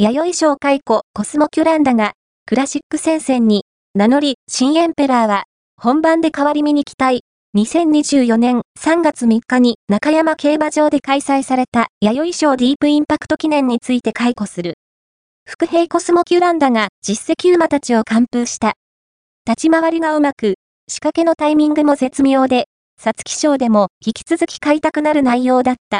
弥生賞解雇コスモキュランダが、クラシック戦線に、名乗り、新エンペラーは、本番で代わり身に期待。2024年3月3日に中山競馬場で開催された弥生賞ディープインパクト記念について解雇する。副兵コスモキュランダが実績馬たちを完封した。立ち回りがうまく、仕掛けのタイミングも絶妙で、皐月賞でも引き続き買いたくなる内容だった。